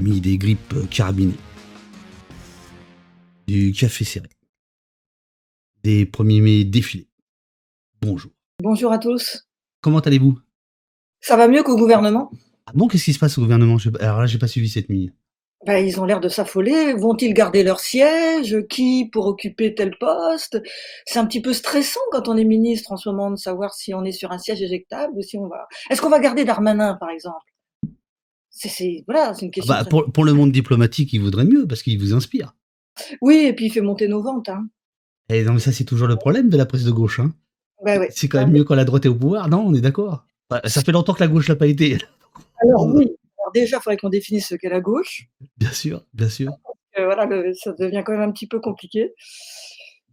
mis des grippes carabinées, du café serré, des 1er mai défilés. Bonjour. Bonjour à tous. Comment allez-vous? Ça va mieux qu'au gouvernement? Ah bon? Qu'est-ce qui se passe au gouvernement? Je alors là, j'ai pas suivi cette nuit. Bah, ils ont l'air de s'affoler. Vont-ils garder leur siège? Qui pour occuper tel poste? C'est un petit peu stressant quand on est ministre en ce moment de savoir si on est sur un siège éjectable ou si on va est-ce qu'on va garder Darmanin, par exemple? C'est c'est voilà, c'est une Ah question bah, pour pour le monde diplomatique, il vaudrait mieux parce qu'il vous inspire. Oui et puis il fait monter nos ventes, hein. Et non, mais ça, c'est toujours le problème de la presse de gauche, hein. Ouais. C'est quand Ah même mais mieux quand la droite est au pouvoir, non? On est d'accord? Bah, ça fait longtemps que la gauche l'a pas été. Alors oui, alors déjà, il faudrait qu'on définisse ce qu'est la gauche. Bien sûr, bien sûr. Voilà, le ça devient quand même un petit peu compliqué.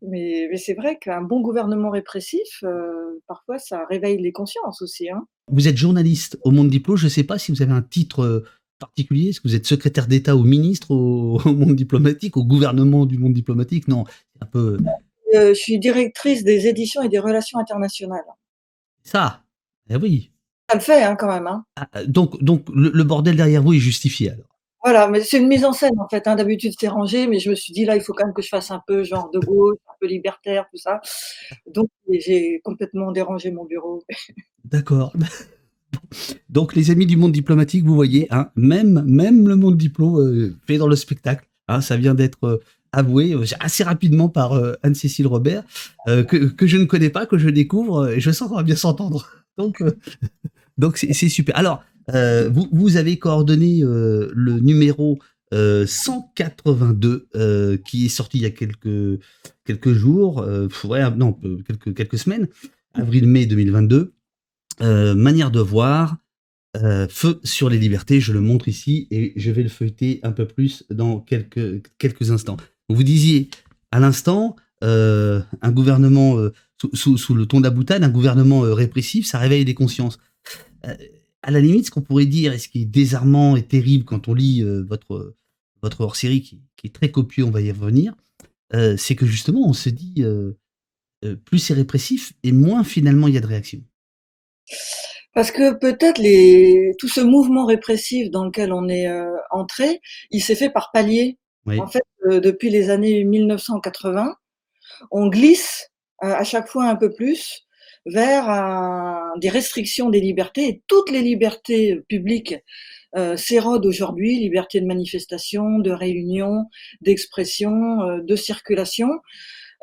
Mais mais c'est vrai qu'un bon gouvernement répressif, heu, parfois ça réveille les consciences aussi, hein. Vous êtes journaliste au Monde Diplo, je sais pas si vous avez un titre, heu, particulier? Est-ce que vous êtes secrétaire d'État ou ministre au au monde diplomatique, au gouvernement du monde diplomatique? Non, c'est un peu Heu, je suis directrice des éditions et des relations internationales. Ça! Eh oui. Ça le fait, hein, quand même, hein. Ah, donc donc le le bordel derrière vous est justifié alors? Voilà, mais c'est une mise en scène, en fait, hein. D'habitude, c'est rangé, mais je me suis dit: «Là, il faut quand même que je fasse un peu genre de gauche, un peu libertaire, tout ça». Donc j'ai complètement dérangé mon bureau. D'accord. Donc les amis du monde diplomatique, vous voyez, hein, même même le monde diplo, heu, fait dans le spectacle, hein. Ça vient d'être, heu, avoué, heu, assez rapidement par, Anne-Cécile Robert, que que je ne connais pas, que je découvre, et je sens qu'on va bien s'entendre. Donc donc c'est super. Alors, vous vous avez coordonné, heu, le numéro, heu, 182, heu, qui est sorti il y a quelques quelques jours, ouais, non, quelques quelques semaines, avril-mai 2022. Heu, manière de voir, feu sur les libertés, je le montre ici et je vais le feuilleter un peu plus dans quelques quelques instants. Vous disiez à l'instant, un gouvernement, sous sous le ton de un gouvernement, répressif, ça réveille des consciences. À la limite, ce qu'on pourrait dire et ce qui est désarmant et terrible quand on lit, heu, votre votre hors-série qui qui est très copieux, on va y revenir, heu, c'est que justement on se dit, heu, plus c'est répressif et moins finalement il y a de réaction. Parce que peut-être les tout ce mouvement répressif dans lequel on est, entré, il s'est fait par paliers. Oui. En fait, depuis les années 1980, on glisse, à chaque fois un peu plus vers des restrictions des libertés toutes les libertés publiques, heu, s'érodent aujourd'hui, liberté de manifestation, de réunion, d'expression, heu, de circulation.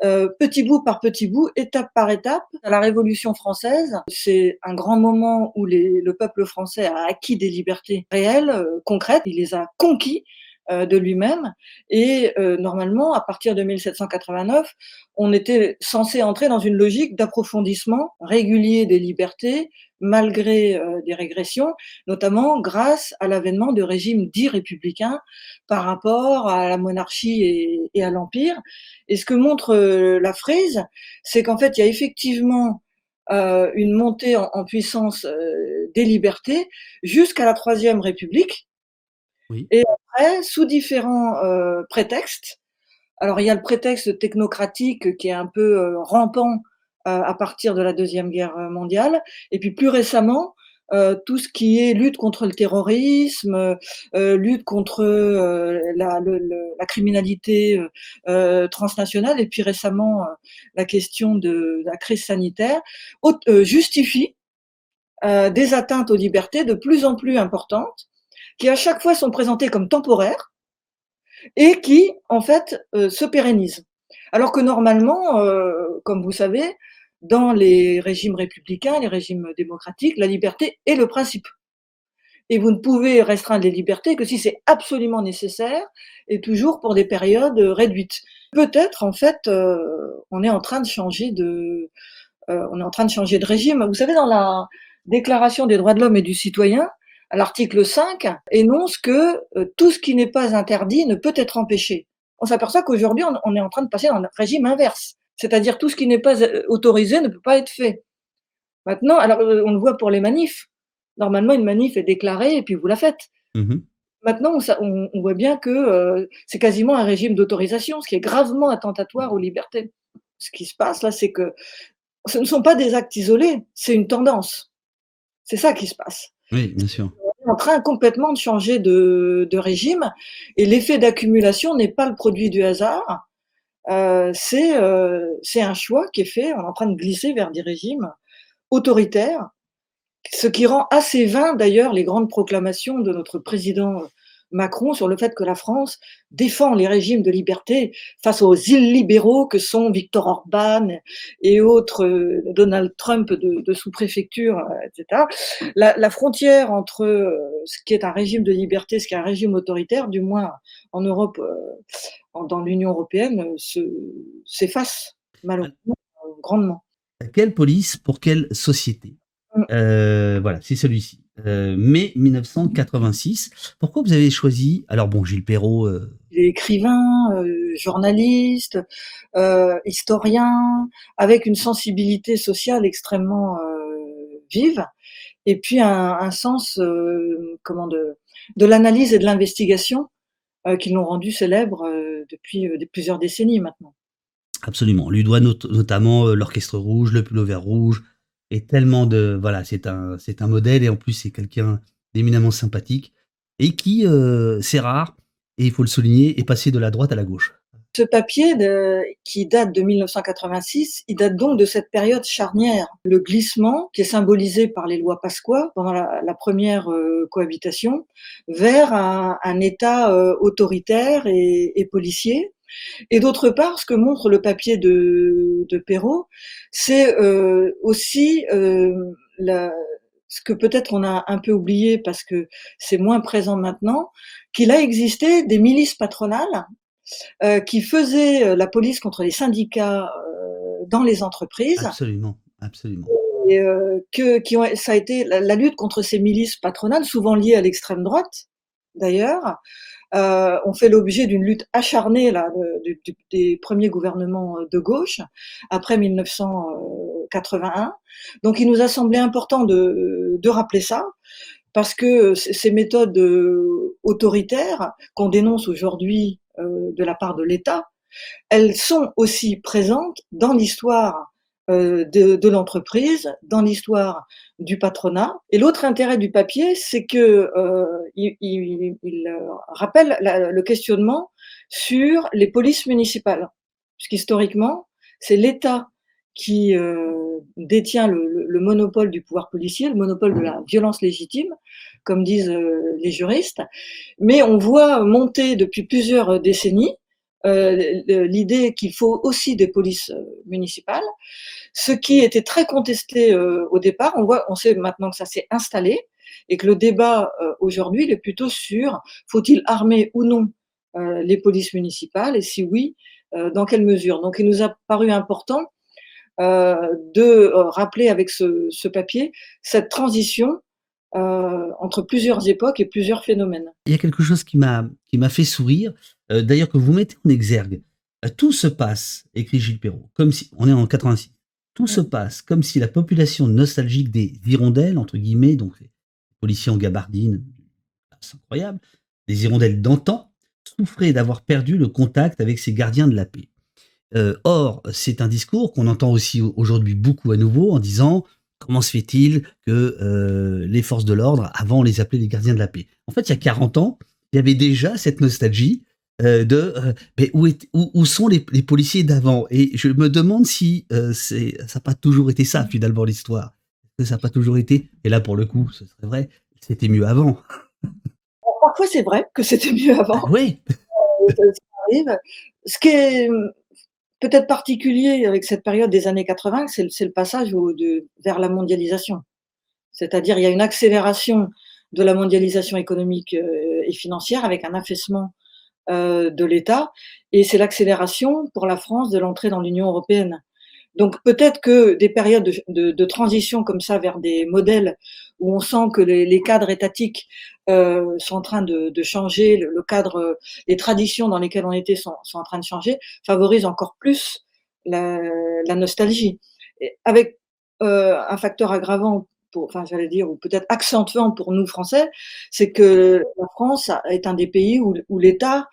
Heu, petit bout par petit bout, étape par étape. La Révolution française, c'est un grand moment où les le peuple français a acquis des libertés réelles, heu, concrètes. Il les a conquis, de lui-même et heu, normalement, à partir de 1789, on était censé entrer dans une logique d'approfondissement régulier des libertés, malgré, heu, des régressions, notamment grâce à l'avènement de régimes dits républicains par rapport à la monarchie et et à l'empire. Et ce que montre, heu, la frise, c'est qu'en fait, il y a effectivement, heu, une montée en en puissance, des libertés jusqu'à la troisième République Et après, sous différents, heu, prétextes. Alors il y a le prétexte technocratique qui est un peu, heu, rampant, heu, à partir de la Deuxième Guerre, mondiale. Et puis plus récemment, tout ce qui est lutte contre le terrorisme, lutte contre, la criminalité, transnationale. Et puis récemment, la question de la crise sanitaire, justifie, des atteintes aux libertés de plus en plus importantes, qui à chaque fois sont présentées comme temporaires et qui, en fait, heu, se pérennisent. Alors que normalement, heu, comme vous savez, dans les régimes républicains, les régimes démocratiques, la liberté est le principe. Et vous ne pouvez restreindre les libertés que si c'est absolument nécessaire et toujours pour des périodes, réduites. Peut-être, en fait, heu, on est en train de changer de, heu, on est en train de changer de régime. Vous savez, dans la Déclaration des droits de l'homme et du citoyen, l'article 5, énonce que, heu, tout ce qui n'est pas interdit ne peut être empêché. On s'aperçoit qu'aujourd'hui, on est en train de passer dans le régime inverse. C'est-à-dire tout ce qui n'est pas, heu, autorisé ne peut pas être fait. Maintenant alors, heu, on le voit pour les manifs. Normalement, une manif est déclarée et puis vous la faites. Mmh mh. Maintenant, on voit bien que, c'est quasiment un régime d'autorisation, ce qui est gravement attentatoire aux libertés. Ce qui se passe là, c'est que ce ne sont pas des actes isolés, c'est une tendance. C'est ça qui se passe. Oui, bien sûr. en train complètement de changer de, régime et l'effet d'accumulation n'est pas le produit du hasard. Euh, c'est euh, c'est un choix qui est fait. On est en train de glisser vers des régimes autoritaires, ce qui rend assez vain d'ailleurs les grandes proclamations de notre président Macron sur le fait que la France défend les régimes de liberté face aux illibéraux que sont Victor Orban et autres euh, Donald Trump de, sous-préfecture, euh, etc. La, frontière entre euh, ce qui est un régime de liberté, ce qui est un régime autoritaire, du moins en Europe, dans l'Union européenne, s'efface malheureusement grandement. Quelle police pour quelle société? Mm. Voilà, c'est celui-ci. Euh, mai 1986. Pourquoi vous avez choisi Alors bon, Gilles Perrault. Euh... écrivain, euh, journaliste, euh, historien, avec une sensibilité sociale extrêmement vive, et puis un, un sens, comment de, de l'analyse et de l'investigation qui l'ont rendu célèbre depuis plusieurs décennies maintenant. Absolument. On lui doit notamment l'Orchestre Rouge, le Pullover Rouge, et tellement de voilà, c'est un c'est un modèle et en plus c'est quelqu'un d'éminemment sympathique et qui euh, c'est rare et il faut le souligner est passé de la droite à la gauche. Ce papier de, qui date de 1986, il date donc de cette période charnière. Le glissement, qui est symbolisé par les lois Pasqua pendant la, première euh, cohabitation, vers un, un État euh, autoritaire et, et, policier, et d'autre part, ce que montre le papier de, de Perrault, c'est euh, aussi euh, la, ce que peut-être on a un peu oublié parce que c'est moins présent maintenant, qu'il a existé des milices patronales euh, qui faisaient euh, la police contre les syndicats euh, dans les entreprises. Absolument, absolument. Et euh, que qui ont, ça a été la, la, lutte contre ces milices patronales, souvent liées à l'extrême droite, d'ailleurs, euh, ont fait l'objet d'une lutte acharnée là, de, de, des premiers gouvernements de gauche après 1981. Donc il nous a semblé important de, de rappeler ça parce que ces méthodes autoritaires qu'on dénonce aujourd'hui de la part de l'État, elles sont aussi présentes dans l'histoire euh, de, l'entreprise, dans l'histoire du patronat. Et l'autre intérêt du papier, c'est que euh, il, rappelle le questionnement sur les polices municipales, puisqu'historiquement, c'est l'État qui euh, détient le, monopole du pouvoir policier, le monopole de la violence légitime, comme disent euh, les juristes. Mais on voit monter depuis plusieurs décennies euh, l'idée qu'il faut aussi des polices euh, municipales, ce qui était très contesté euh, au départ. On sait maintenant que ça s'est installé et que le débat aujourd'hui est plutôt sur faut-il armer ou non les polices municipales et si oui, dans quelle mesure. Donc il nous a paru important de rappeler avec ce, papier cette transition euh, entre plusieurs époques et plusieurs phénomènes. Il y a quelque chose qui m'a qui m'a fait sourire, euh, d'ailleurs que vous mettez en exergue. Euh, tout se passe, écrit Gilles Perrault, comme si on est en 86. Tout se passe comme si la population nostalgique des hirondelles entre guillemets, donc les policiers en gabardine, c'est incroyable, des hirondelles d'antan, souffrait d'avoir perdu le contact avec ses gardiens de la paix. Euh, or, c'est un discours qu'on entend aussi aujourd'hui beaucoup à nouveau en disant Comment se fait-il que euh, les forces de l'ordre, avant on les appelait les gardiens de la paix? En fait, il y a 40 ans, il y avait déjà cette nostalgie euh, de euh, mais où, est, où, où, sont les, les policiers d'avant? Et je me demande si c'est ça n'a pas toujours été ça finalement l'histoire. Que ça n'a pas toujours été Et là, pour le coup, ce serait vrai, c'était mieux avant? Parfois, c'est vrai que c'était mieux avant. Ah, oui. ça arrive. Ce qui est peut-être particulier avec cette période des années 80, c'est le, passage vers la mondialisation. C'est-à-dire, il y a une accélération de la mondialisation économique euh, et financière avec un affaissement euh, de l'État, et c'est l'accélération pour la France de l'entrée dans l'Union européenne. Donc peut-être que des périodes de, de, de, transition comme ça vers des modèles où on sent que les, cadres étatiques euh, sont en train de, changer, le, cadre, les traditions dans lesquelles on était sont, en train de changer, favorisent encore plus la, nostalgie. Avec euh, un facteur aggravant, pour, enfin j'allais dire, ou peut-être accentuant pour nous Français, c'est que la France est un des pays où, l'État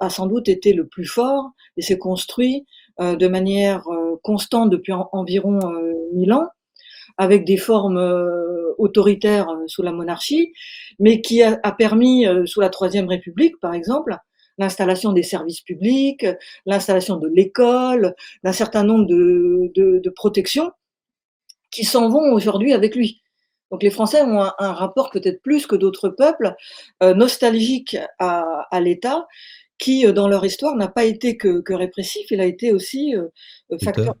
a sans doute été le plus fort et s'est construit euh, de manière euh, constante depuis en, environ euh, 1000 ans avec des formes autoritaires sous la monarchie, mais qui a, permis, sous la Troisième République, par exemple, l'installation des services publics, l'installation de l'école, d'un certain nombre de, de, de protections qui s'en vont aujourd'hui avec lui. Donc les Français ont un, rapport peut-être plus que d'autres peuples euh, nostalgique à, à l'État, qui euh, dans leur histoire n'a pas été que, que, répressif, il a été aussi euh, facteur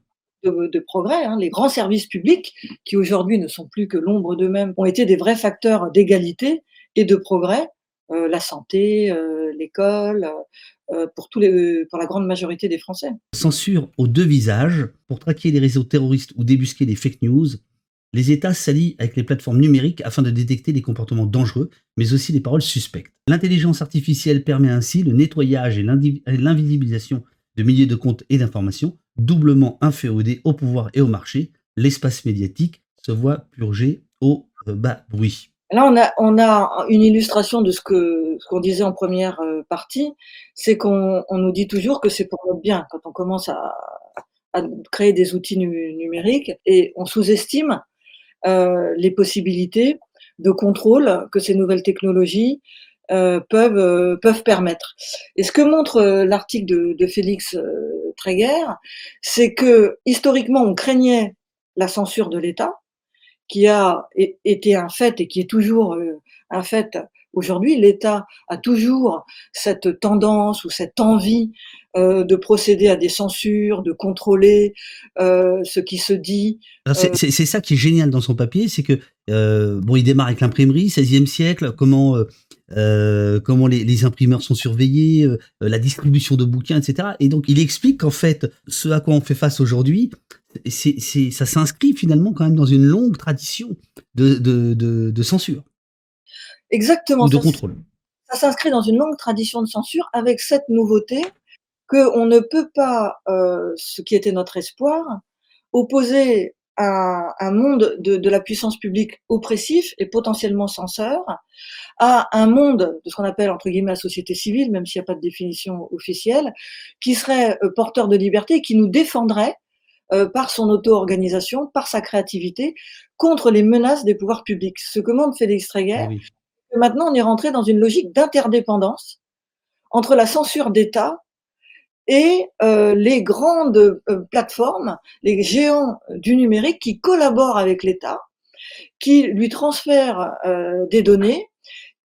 de, progrès. Hein. Les grands services publics, qui aujourd'hui ne sont plus que l'ombre d'eux-mêmes, ont été des vrais facteurs d'égalité et de progrès. Euh, la santé, euh, l'école, euh, pour, tous les, pour la grande majorité des Français. Censure aux deux visages, pour traquer les réseaux terroristes ou débusquer les fake news, les États s'allient avec les plateformes numériques afin de détecter les comportements dangereux, mais aussi les paroles suspectes. L'intelligence artificielle permet ainsi le nettoyage et l'invisibilisation de milliers de comptes et d'informations, doublement inféodés au pouvoir et au marché. L'espace médiatique se voit purgé au bas bruit. Là, on a, on a une illustration de ce que ce qu'on disait en première euh, partie, c'est qu'on on nous dit toujours que c'est pour notre bien quand on commence à, à créer des outils numériques et on sous-estime euh, les possibilités de contrôle que ces nouvelles technologies euh, peuvent euh, peuvent permettre. Et ce que montre euh, l'article de, de, Félix euh, Tréguer, c'est que historiquement on craignait la censure de l'État qui a été un fait et qui est toujours euh, un fait aujourd'hui. L'État a toujours cette tendance ou cette envie de procéder à des censures, de contrôler euh, ce qui se dit. C'est ça qui est génial dans son papier, c'est que bon, il démarre avec l'imprimerie, 16e siècle, comment comment les, les, imprimeurs sont surveillés, la distribution de bouquins, etc. Et donc il explique qu'en fait, ce à quoi on fait face aujourd'hui, c'est, ça s'inscrit finalement quand même dans une longue tradition de, de, de, censure. Exactement. de contrôle. Ça s'inscrit dans une longue tradition de censure avec cette nouveauté qu'on ne peut pas, euh, ce qui était notre espoir, opposer un, un monde de, de, la puissance publique oppressif et potentiellement censeur à un monde de ce qu'on appelle entre guillemets la société civile, même s'il n'y a pas de définition officielle, qui serait euh, porteur de liberté, qui nous défendrait euh, par son auto-organisation, par sa créativité, contre les menaces des pouvoirs publics. Ce que montre Félix Tréguer, eh maintenant on est rentré dans une logique d'interdépendance entre la censure d'État et euh, les grandes euh, plateformes, les géants du numérique qui collaborent avec l'État, qui lui transfèrent des données,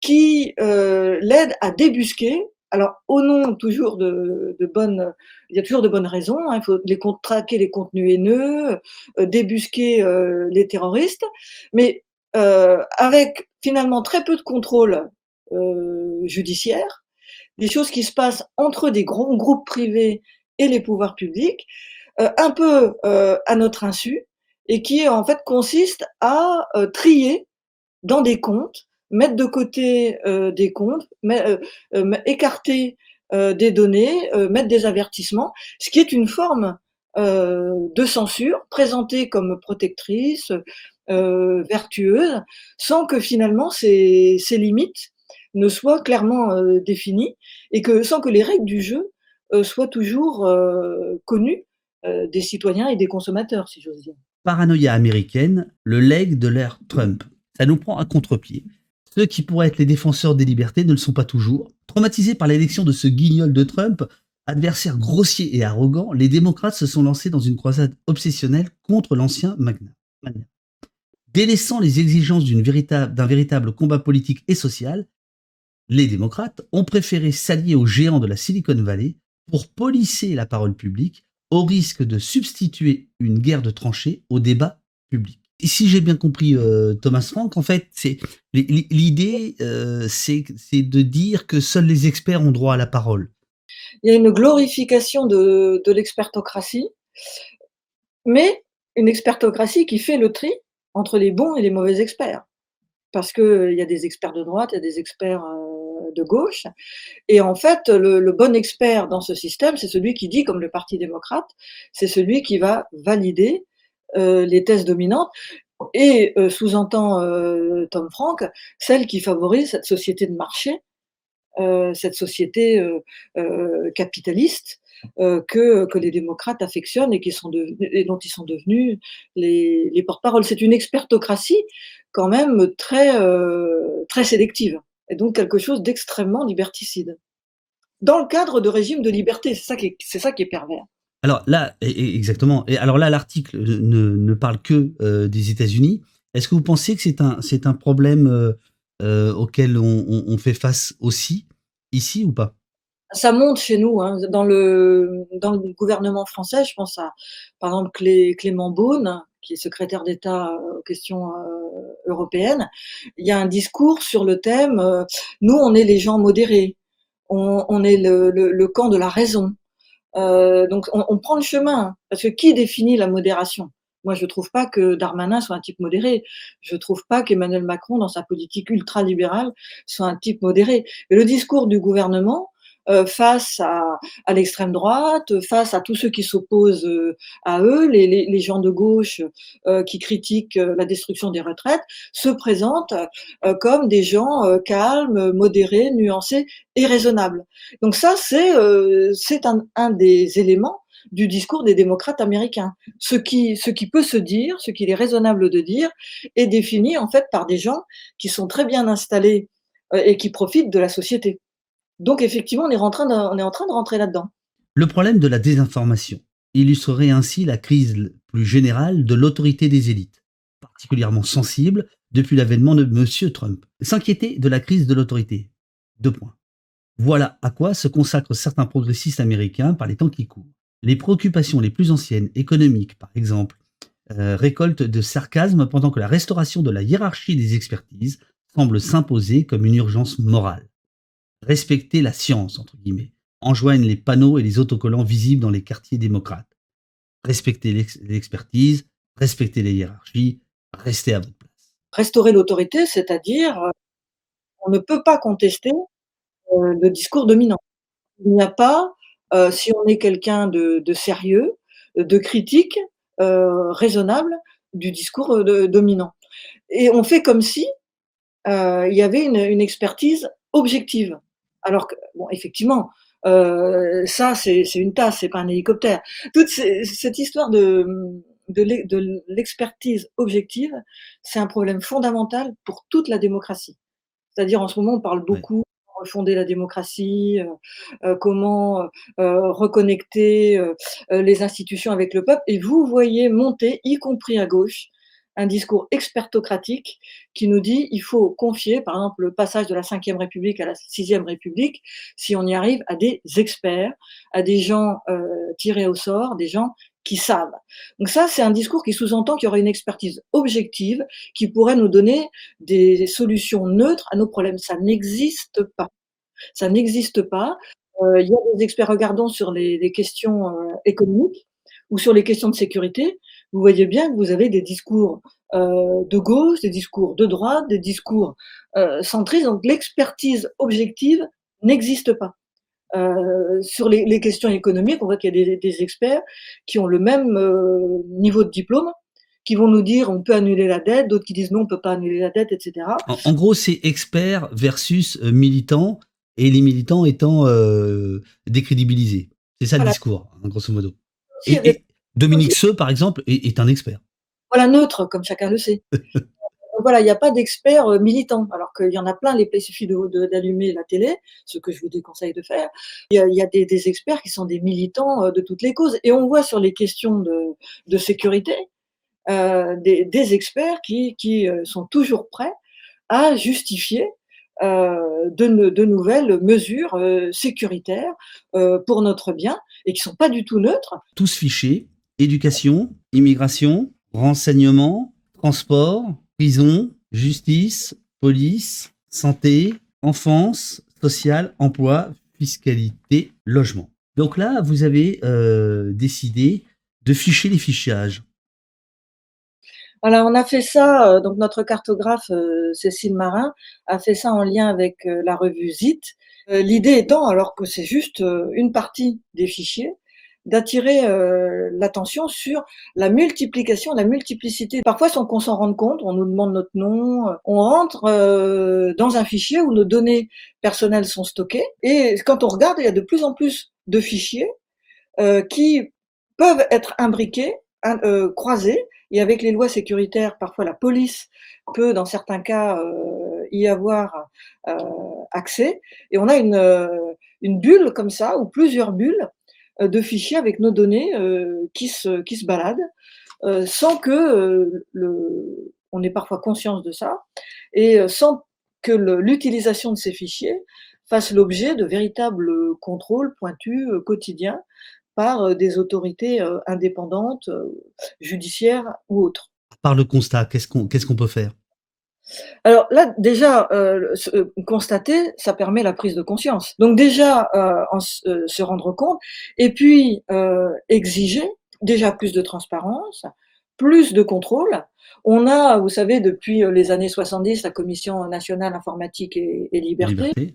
qui l'aident à débusquer alors, au nom toujours de, de bonnes, il y a toujours de bonnes raisons. Hein, il faut les traquer les contenus haineux, euh, débusquer euh, les terroristes, mais euh, avec finalement très peu de contrôle judiciaire, des choses qui se passent entre des grands groupes privés et les pouvoirs publics, un peu à notre insu, et qui en fait consiste à trier dans des comptes mettre de côté euh, des comptes, euh, euh, écarter des données, mettre des avertissements, ce qui est une forme de censure présentée comme protectrice, vertueuse, sans que finalement ces limites ne soient clairement définies et que sans que les règles du jeu soient toujours connues des citoyens et des consommateurs, si j'ose dire. Paranoïa américaine, le leg de l'ère Trump. Ça nous prend à contre-pied. Ceux qui pourraient être les défenseurs des libertés ne le sont pas toujours. Traumatisés par l'élection de ce guignol de Trump, adversaire grossier et arrogant, les démocrates se sont lancés dans une croisade obsessionnelle contre l'ancien Magna. Délaissant les exigences d'un véritable combat politique et social, les démocrates ont préféré s'allier aux géants de la Silicon Valley pour polisser la parole publique au risque de substituer une guerre de tranchées au débat public si j'ai bien compris euh, Thomas Frank, en fait, c'est l'idée, euh, c'est de dire que seuls les experts ont droit à la parole. Il y a une glorification de, l'expertocratie, mais une expertocratie qui fait le tri entre les bons et les mauvais experts. Parce qu'il y a des experts de droite, il y a des experts euh, de gauche. Et en fait, le, bon expert dans ce système, c'est celui qui dit, comme le Parti démocrate, c'est celui qui va valider euh, les thèses dominantes et euh, sous-entend euh, Tom Frank, celle qui favorise cette société de marché cette société capitaliste que, que les démocrates affectionnent et, qui sont et dont ils sont devenus les, les porte-parole. C'est une expertocratie quand même très, très sélective et donc quelque chose d'extrêmement liberticide. Dans le cadre de régimes de liberté, c'est ça qui est, c'est ça qui est pervers. Alors là, exactement. Et alors là, l'article ne, ne parle que euh, des États-Unis. Est-ce que vous pensez que c'est un, c'est un problème euh, euh, auquel on, on, fait face aussi ici ou pas? Ça monte chez nous. Hein. Dans, le, dans le gouvernement français, je pense à par exemple Clément Beaune, qui est secrétaire d'État aux questions européennes. Il y a un discours sur le thème nous, on est les gens modérés, on, est le, camp de la raison. Euh, donc on, prend le chemin, parce que qui définit la modération? Moi, je ne trouve pas que Darmanin soit un type modéré. Je ne trouve pas qu'Emmanuel Macron, dans sa politique ultra-libérale, soit un type modéré. Mais le discours du gouvernement, euh, face à, l'extrême droite, face à tous ceux qui s'opposent euh, à eux, les, gens de gauche euh, qui critiquent la destruction des retraites, se présentent comme des gens calmes, modérés, nuancés et raisonnables. Donc ça, c'est un des éléments du discours des démocrates américains. Ce qui, ce qui peut se dire, ce qu'il est raisonnable de dire, est défini en fait par des gens qui sont très bien installés et qui profitent de la société. Donc effectivement, on est, en train de, rentrer là-dedans. Le problème de la désinformation illustrerait ainsi la crise plus générale de l'autorité des élites, particulièrement sensible depuis l'avènement de M. Trump. S'inquiéter de la crise de l'autorité. Deux points. Voilà à quoi se consacrent certains progressistes américains par les temps qui courent. Les préoccupations les plus anciennes, économiques par exemple, euh, récoltent de sarcasme pendant que la restauration de la hiérarchie des expertises semble s'imposer comme une urgence morale respecter la science, entre guillemets, enjoignent les panneaux et les autocollants visibles dans les quartiers démocrates. Respecter l'expertise, respecter les hiérarchies, rester à votre place. Restaurer l'autorité, c'est-à-dire, euh, on ne peut pas contester euh, le discours dominant. Il n'y a pas, euh, si on est quelqu'un de, sérieux, de critique, raisonnable du discours dominant. Et on fait comme si il y avait une expertise objective. Alors que, bon, effectivement, euh, ça, c'est une tasse, c'est pas un hélicoptère. Toute cette histoire de, de l'expertise objective, c'est un problème fondamental pour toute la démocratie. C'est-à-dire, en ce moment, on parle beaucoup de refonder la démocratie, euh, euh, comment reconnecter les institutions avec le peuple. Et vous voyez monter, y compris à gauche, un discours expertocratique qui nous dit il faut confier, par exemple, le passage de la Ve République à la Sixième République, si on y arrive, à des experts, à des gens euh, tirés au sort, des gens qui savent. Donc ça, c'est un discours qui sous-entend qu'il y aurait une expertise objective qui pourrait nous donner des solutions neutres à nos problèmes. Ça n'existe pas. Ça n'existe pas. Euh, il y a des experts regardant sur les, les questions euh, économiques ou sur les questions de sécurité vous voyez bien que vous avez des discours euh, de gauche, des discours de droite, des discours euh, centristes. Donc l'expertise objective n'existe pas. Euh, sur les, les, questions économiques, on voit qu'il y a des, des, experts qui ont le même niveau de diplôme, qui vont nous dire on peut annuler la dette, d'autres qui disent non, on peut pas annuler la dette, etc. En, en gros, c'est experts versus militants, et les militants étant décrédibilisés. C'est ça le discours, hein, grosso modo. Et, et, Dominique Seux, par exemple, est, un expert. Voilà, neutre, comme chacun le sait. voilà, il n'y a pas d'experts euh, militants, alors qu'il y en a plein, les, il suffit d'allumer la télé, ce que je vous déconseille de faire. Il y a, des, experts qui sont des militants euh, de toutes les causes. Et on voit sur les questions de, sécurité euh, des, experts qui, sont toujours prêts à justifier de, nouvelles mesures sécuritaires pour notre bien et qui sont pas du tout neutres. Tous fichés éducation, immigration, renseignement, transport, prison, justice, police, santé, enfance, social, emploi, fiscalité, logement. Donc là, vous avez euh, décidé de ficher les fichages. Voilà, on a fait ça, euh, donc notre cartographe euh, Cécile Marin a fait ça en lien avec la revue ZIT. L'idée étant, alors que c'est juste une partie des fichiers, d'attirer euh, l'attention sur la multiplication, la multiplicité. Parfois, sans qu'on s'en rende compte, on nous demande notre nom, euh, on rentre euh, dans un fichier où nos données personnelles sont stockées. Et quand on regarde, il y a de plus en plus de fichiers qui peuvent être imbriqués, croisés. Et avec les lois sécuritaires, parfois la police peut, dans certains cas, y avoir accès. Et on a une, une bulle comme ça, ou plusieurs bulles, euh, de fichiers avec nos données euh, qui, se, baladent euh, sans que le, on ait parfois conscience de ça et sans que l'utilisation de ces fichiers fasse l'objet de véritables contrôles pointus quotidiens par des autorités indépendantes, judiciaires ou autres. Par le constat, qu'est-ce qu'on qu'est-ce qu'on peut faire? Alors là, déjà, euh, euh, constater, ça permet la prise de conscience. Donc déjà, euh, se rendre compte, et puis exiger déjà plus de transparence, plus de contrôle. On a, vous savez, depuis les années 70, la Commission nationale informatique et, liberté, qui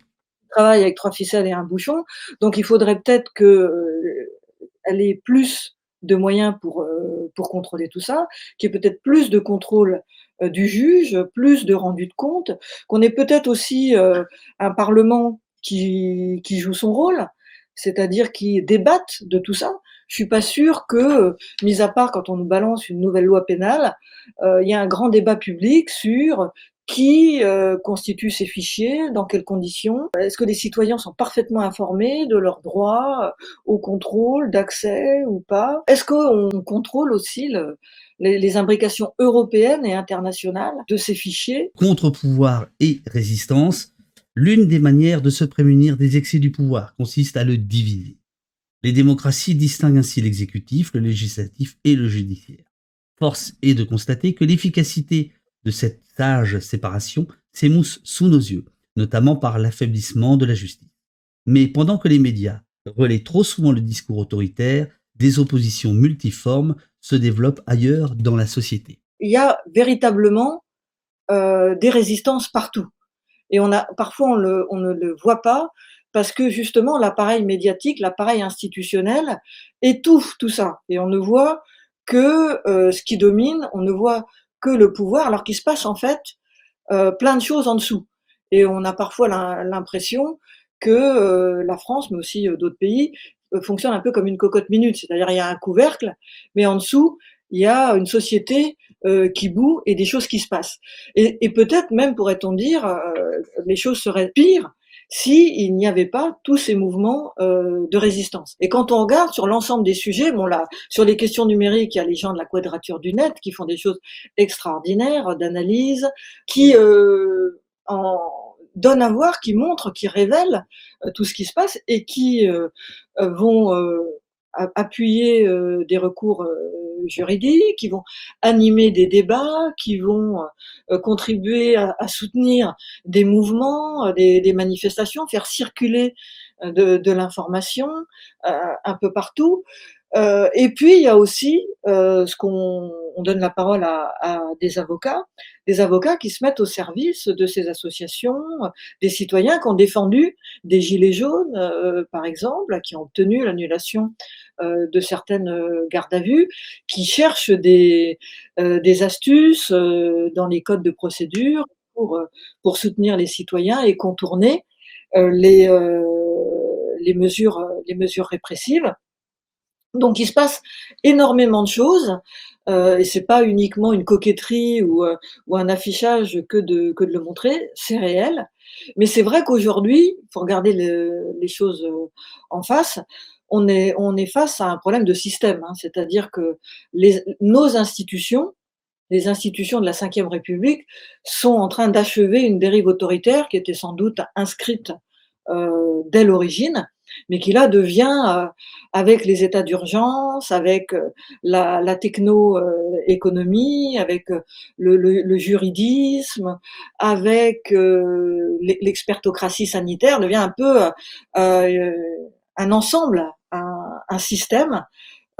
travaille avec trois ficelles et un bouchon. Donc il faudrait peut-être qu'elle ait plus de moyens pour, pour contrôler tout ça, qu'il y ait peut-être plus de contrôle euh, du juge, plus de rendu de compte, qu'on ait peut-être aussi euh, un Parlement qui, qui joue son rôle, c'est-à-dire qui débatte de tout ça. Je suis pas sûre que, mis à part quand on nous balance une nouvelle loi pénale, euh, il y a un grand débat public sur qui euh, constitue ces fichiers, dans quelles conditions, est-ce que les citoyens sont parfaitement informés de leurs droits au contrôle d'accès ou pas, est-ce qu'on contrôle aussi le, les, imbrications européennes et internationales de ces fichiers? Contre-pouvoir et résistance, l'une des manières de se prémunir des excès du pouvoir consiste à le diviser. Les démocraties distinguent ainsi l'exécutif, le législatif et le judiciaire. Force est de constater que l'efficacité de cette sage séparation s'émousse sous nos yeux, notamment par l'affaiblissement de la justice. Mais pendant que les médias relaient trop souvent le discours autoritaire, des oppositions multiformes se développe ailleurs dans la société. Il y a véritablement euh, des résistances partout. Et on a, parfois, on, on ne le voit pas parce que justement, l'appareil médiatique, l'appareil institutionnel étouffe tout ça. Et on ne voit que euh, ce qui domine, on ne voit que le pouvoir, alors qu'il se passe en fait euh, plein de choses en dessous. Et on a parfois l'impression que la France, mais aussi d'autres pays, euh, fonctionne un peu comme une cocotte minute, c'est-à-dire il y a un couvercle, mais en dessous, il y a une société euh, qui boue et des choses qui se passent. Et, et peut-être même, pourrait-on dire, euh, les choses seraient pires s'il il n'y avait pas tous ces mouvements euh, de résistance. Et quand on regarde sur l'ensemble des sujets, bon là, sur les questions numériques, il y a les gens de la quadrature du net qui font des choses extraordinaires d'analyse, qui euh, en donnent à voir, qui montrent, qui révèlent euh, tout ce qui se passe et qui euh, euh, vont appuyer des recours juridiques, qui vont animer des débats, qui vont contribuer à, soutenir des mouvements, des, manifestations, faire circuler de, l'information un peu partout. Et puis il y a aussi ce qu'on on donne la parole à, des avocats, des avocats qui se mettent au service de ces associations, des citoyens qui ont défendu des gilets jaunes, euh, par exemple, qui ont obtenu l'annulation euh, de certaines euh, gardes à vue, qui cherchent des, des astuces dans les codes de procédure pour, pour soutenir les citoyens et contourner les, les, mesures, les mesures répressives. Donc il se passe énormément de choses euh, et c'est pas uniquement une coquetterie ou, euh, un affichage que de, le montrer, c'est réel. Mais c'est vrai qu'aujourd'hui, faut regarder les choses euh, en face, on est, face à un problème de système, hein, c'est-à-dire que nos institutions, les institutions de la Ve République, sont en train d'achever une dérive autoritaire qui était sans doute inscrite euh, dès l'origine mais qui là devient, euh, avec les états d'urgence, avec euh, la, la techno-économie, avec euh, le, le, juridisme, avec l'expertocratie sanitaire, devient un peu un ensemble, un, système,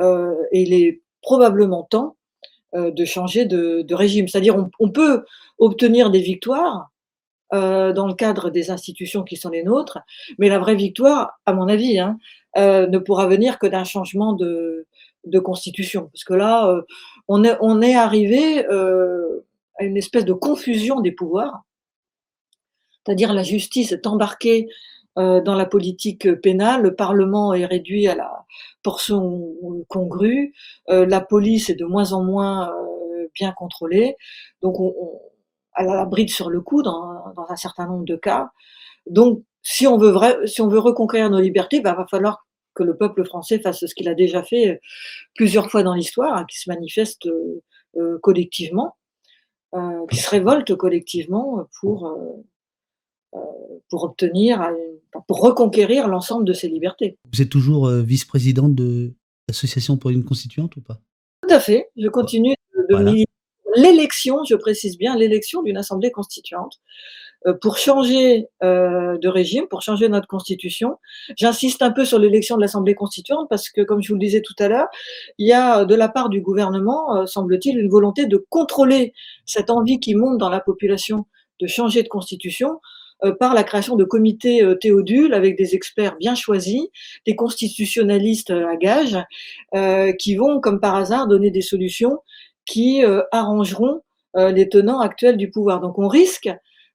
et il est probablement temps de changer de, régime. C'est-à-dire on peut obtenir des victoires, euh, dans le cadre des institutions qui sont les nôtres. Mais la vraie victoire, à mon avis, hein, ne pourra venir que d'un changement de, de constitution. Parce que là, on est, on est arrivé à une espèce de confusion des pouvoirs, c'est-à-dire la justice est embarquée dans la politique pénale, le Parlement est réduit à la portion congrue, la police est de moins en moins bien contrôlée, donc on, a la bride sur le cou dans, dans, un certain nombre de cas. Donc, si on veut, vrai, si on veut reconquérir nos libertés, il bah, va falloir que le peuple français fasse ce qu'il a déjà fait plusieurs fois dans l'histoire, hein, qui se manifeste euh, collectivement, euh, qui se révolte collectivement pour, euh, pour obtenir, pour reconquérir l'ensemble de ses libertés. Vous êtes toujours vice-présidente de l'association pour une constituante ou pas? Tout à fait. Je continue de voilà. L'élection, je précise bien, l'élection d'une assemblée constituante euh, pour changer euh, de régime, pour changer notre constitution. J'insiste un peu sur l'élection de l'Assemblée constituante parce que, comme je vous le disais tout à l'heure, il y a de la part du gouvernement, euh, semble-t-il, une volonté de contrôler cette envie qui monte dans la population de changer de constitution par la création de comités théodules avec des experts bien choisis, des constitutionnalistes à gage, qui vont, comme par hasard, donner des solutions qui arrangeront les tenants actuels du pouvoir. Donc on risque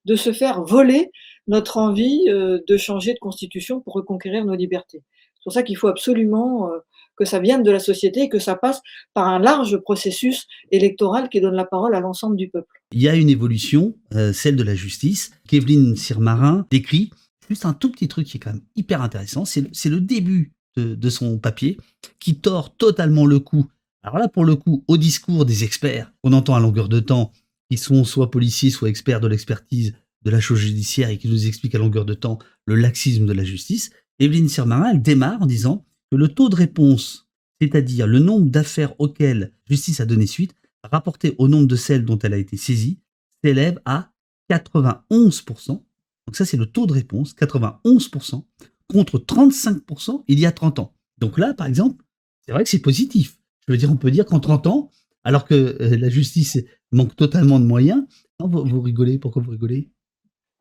de se faire voler notre envie euh, de changer de constitution pour reconquérir nos libertés. C'est pour ça qu'il faut absolument euh, que ça vienne de la société et que ça passe par un large processus électoral qui donne la parole à l'ensemble du peuple. Il y a une évolution, euh, celle de la justice, qu'Evelyne Sirmarin décrit. Juste un tout petit truc qui est quand même hyper intéressant, c'est le début de, de son papier qui tord totalement le coup. Alors là, pour le coup, au discours des experts qu'on entend à longueur de temps qui sont soit policiers, soit experts de l'expertise de la chose judiciaire et qui nous expliquent à longueur de temps le laxisme de la justice, Evelyne Sirmarin, elle démarre en disant que le taux de réponse, c'est-à-dire le nombre d'affaires auxquelles justice a donné suite, rapporté au nombre de celles dont elle a été saisie, s'élève à 91%. Donc ça, c'est le taux de réponse, 91%, contre 35% il y a 30 ans. Donc là, par exemple, c'est vrai que c'est positif. Je veux dire, on peut dire qu'en 30 ans, alors que euh, la justice manque totalement de moyens. vous, rigolez, pourquoi vous rigolez?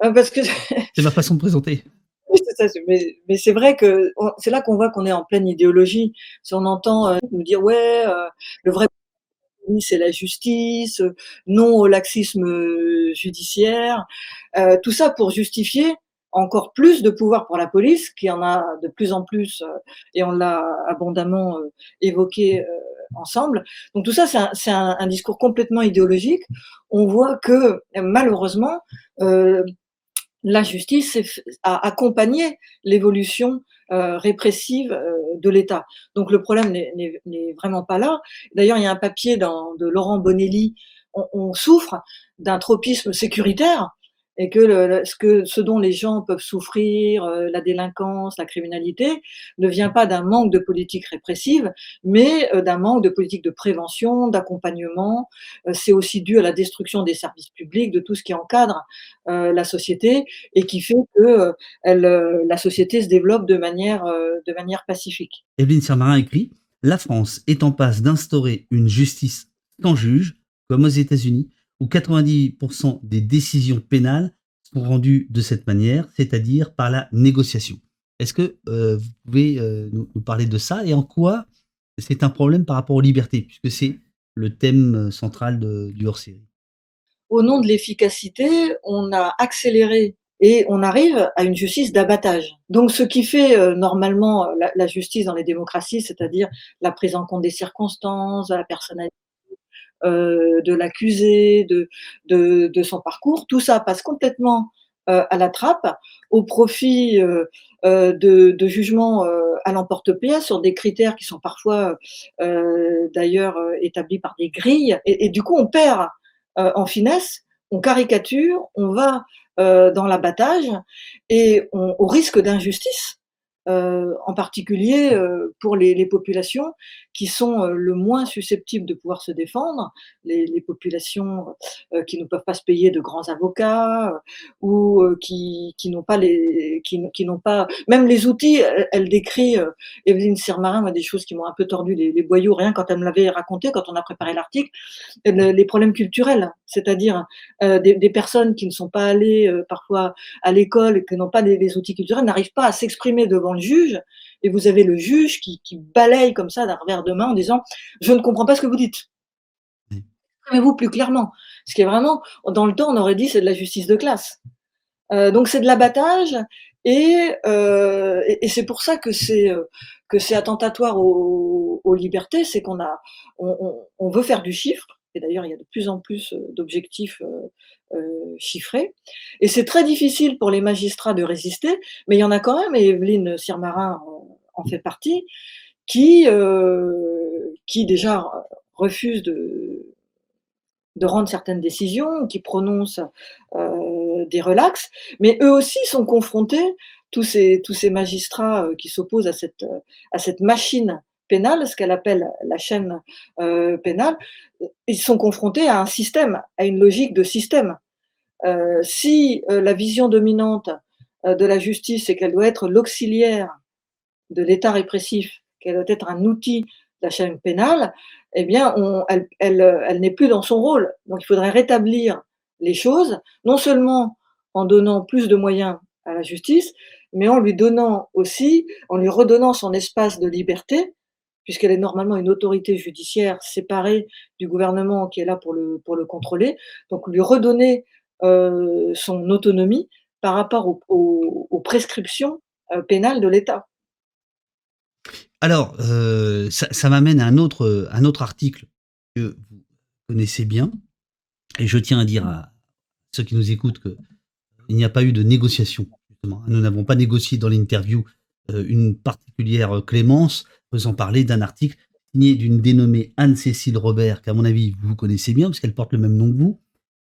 Ah, Parce que c'est ma façon de présenter. mais, c'est vrai que c'est là qu'on voit qu'on est en pleine idéologie. Si on entend euh, nous dire ouais, euh, le vrai c'est la justice, non au laxisme judiciaire, tout ça pour justifier encore plus de pouvoir pour la police, qui en a de plus en plus, et on l'a abondamment évoqué ensemble. Donc tout ça, c'est un, un, discours complètement idéologique. On voit que malheureusement, euh, la justice a accompagné l'évolution euh, répressive euh, de l'État. Donc le problème n'est vraiment pas là. D'ailleurs, il y a un papier dans, de Laurent Bonelli. On, on souffre d'un tropisme sécuritaire et que, ce dont les gens peuvent souffrir, euh, la délinquance, la criminalité, ne vient pas d'un manque de politique répressive, mais euh, d'un manque de politique de prévention, d'accompagnement. Euh, c'est aussi dû à la destruction des services publics, de tout ce qui encadre la société et qui fait que la société se développe de manière, de manière pacifique. Evelyne Sirmarin écrit La France est en passe d'instaurer une justice sans juge, comme aux États-Unis, où 90% des décisions pénales sont rendues de cette manière, c'est-à-dire par la négociation. Est-ce que euh, vous pouvez euh, nous, parler de ça et en quoi c'est un problème par rapport aux libertés, puisque c'est le thème euh, central du hors-série? Au nom de l'efficacité, on a accéléré et on arrive à une justice d'abattage. Donc ce qui fait normalement la, justice dans les démocraties, c'est-à-dire la prise en compte des circonstances, la personnalité, euh, de l'accusé, de, de, de, son parcours. Tout ça passe complètement euh, à la trappe au profit euh, euh de, de jugements euh, à l'emporte-pièce sur des critères qui sont parfois d'ailleurs établis par des grilles. Et, du coup, on perd en finesse, on caricature, on va dans l'abattage et au risque d'injustice euh, en particulier euh, pour les, populations qui sont euh, le moins susceptibles de pouvoir se défendre, les, populations qui ne peuvent pas se payer de grands avocats ou qui, n'ont pas les, qui, n'ont pas, même les outils. Elle, décrit Evelyne Sirmarin, moi, des choses qui m'ont un peu tordu les, les, boyaux, rien quand elle me l'avait raconté, quand on a préparé l'article, les problèmes culturels, c'est-à-dire des, des, personnes qui ne sont pas allées parfois à l'école et qui n'ont pas des, des outils culturels n'arrivent pas à s'exprimer devant devant le juge et vous avez le juge qui, qui balaye comme ça d'un revers de main en disant je ne comprends pas ce que vous dites. Exprimez-vous plus clairement. Ce qui est vraiment, dans le temps, on aurait dit c'est de la justice de classe. Euh, donc c'est de l'abattage et, euh, et, et c'est pour ça que c'est euh, que c'est attentatoire aux, aux libertés, c'est qu'on a on, on, on, veut faire du chiffre. Et d'ailleurs, il y a de plus en plus euh, d'objectifs euh, euh, chiffrés. Et c'est très difficile pour les magistrats de résister, mais il y en a quand même, et Evelyne Sirmarin en fait partie, qui, qui déjà refusent de, de rendre certaines décisions, qui prononcent des relax, mais eux aussi sont confrontés, tous ces, tous ces magistrats qui s'opposent à cette, à cette machine pénale, ce qu'elle appelle la chaîne euh, pénale, ils sont confrontés à un système, à une logique de système. Euh, si euh, la vision dominante de la justice, c'est qu'elle doit être l'auxiliaire de l'État répressif, qu'elle doit être un outil de la chaîne pénale, eh bien, elle n'est plus dans son rôle. Donc, il faudrait rétablir les choses, non seulement en donnant plus de moyens à la justice, mais en lui donnant aussi, en lui redonnant son espace de liberté, puisqu'elle est normalement une autorité judiciaire séparée du gouvernement qui est là pour le, pour le contrôler. Donc, lui redonner euh, son autonomie par rapport aux, prescriptions euh, pénales de l'État. Alors, euh, ça, m'amène à un autre, un autre article que vous connaissez bien, et je tiens à dire à ceux qui nous écoutent qu'il n'y a pas eu de négociation. Justement. Nous n'avons pas négocié dans l'interview une particulière clémence, faisant parler d'un article signé d'une dénommée Anne-Cécile Robert, qu'à mon avis vous connaissez bien, parce qu'elle porte le même nom que vous.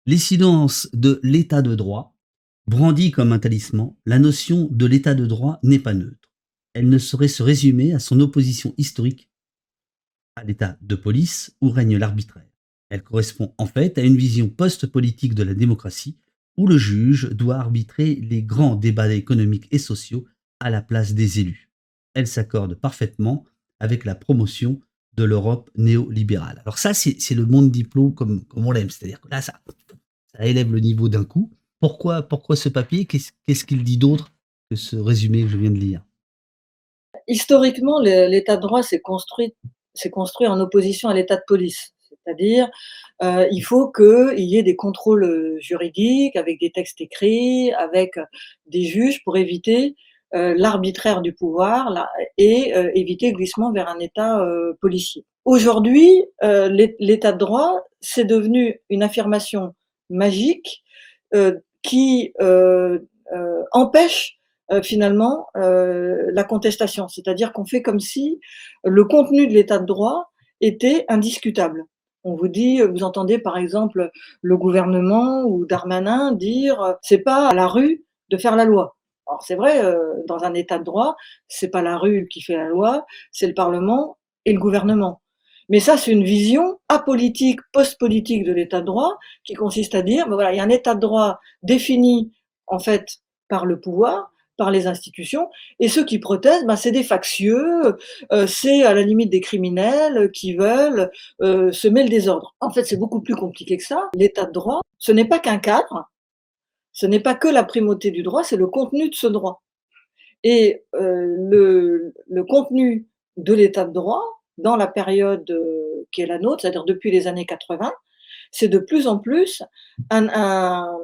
Les silences de l'état de droit, brandit comme un talisman, la notion de l'état de droit n'est pas neutre elle ne saurait se résumer à son opposition historique à l'état de police où règne l'arbitraire. Elle correspond en fait à une vision post-politique de la démocratie où le juge doit arbitrer les grands débats économiques et sociaux à la place des élus. Elle s'accorde parfaitement avec la promotion de l'Europe néolibérale. Alors ça, c'est le monde diplôme comme, on l'aime, c'est-à-dire que là, ça, élève le niveau d'un coup. Pourquoi, ce papier? Qu'est-ce qu'il dit d'autre que ce résumé que je viens de lire? Historiquement, l'état de droit s'est construit, en opposition à l'état de police. C'est-à-dire, euh, il faut qu'il y ait des contrôles juridiques avec des textes écrits, avec des juges pour éviter euh, l'arbitraire du pouvoir là, et euh, éviter le glissement vers un État euh, policier. Aujourd'hui, euh, l'état de droit, c'est devenu une affirmation magique euh, qui empêche euh, finalement euh, la contestation. C'est-à-dire qu'on fait comme si le contenu de l'état de droit était indiscutable. On vous dit, vous entendez par exemple le gouvernement ou Darmanin dire c'est pas à la rue de faire la loi. Alors c'est vrai, euh, dans un état de droit, c'est pas la rue qui fait la loi, c'est le Parlement et le gouvernement. Mais ça, c'est une vision apolitique, post-politique de l'état de droit qui consiste à dire, ben voilà, il y a un état de droit défini en fait par le pouvoir par les institutions. Et ceux qui protestent, ben, c'est des factieux, euh, c'est à la limite des criminels qui veulent euh, semer le désordre. En fait, c'est beaucoup plus compliqué que ça. L'état de droit, ce n'est pas qu'un cadre, ce n'est pas que la primauté du droit, c'est le contenu de ce droit. Et euh, le, contenu de l'état de droit, dans la période euh, qui est la nôtre, c'est-à-dire depuis les années 80, c'est de plus en plus un,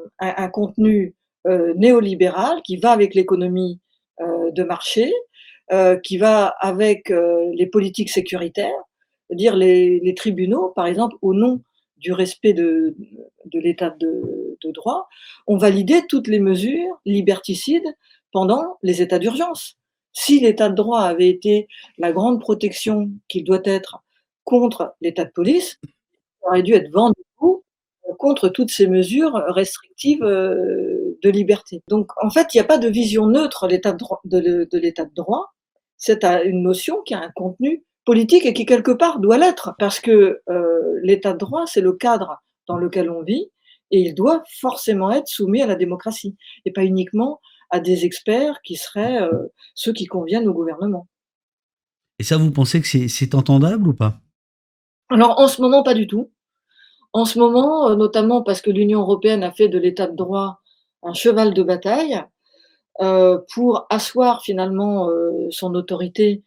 contenu euh, néolibéral qui va avec l'économie de marché, qui va avec les politiques sécuritaires, dire les, les, tribunaux, par exemple, au nom du respect de, l'état de, droit, ont validé toutes les mesures liberticides pendant les états d'urgence. Si l'état de droit avait été la grande protection qu'il doit être contre l'état de police, il aurait dû être vendu contre toutes ces mesures restrictives de liberté. Donc, en fait, il n'y a pas de vision neutre de l'état de droit. C'est une notion qui a un contenu politique et qui, quelque part, doit l'être. Parce que euh, l'état de droit, c'est le cadre dans lequel on vit et il doit forcément être soumis à la démocratie et pas uniquement à des experts qui seraient euh, ceux qui conviennent au gouvernement. Et ça, vous pensez que c'est entendable ou pas? Alors, en ce moment, pas du tout. En ce moment, euh, notamment parce que l'Union européenne a fait de l'état de droit un cheval de bataille, pour asseoir finalement son autorité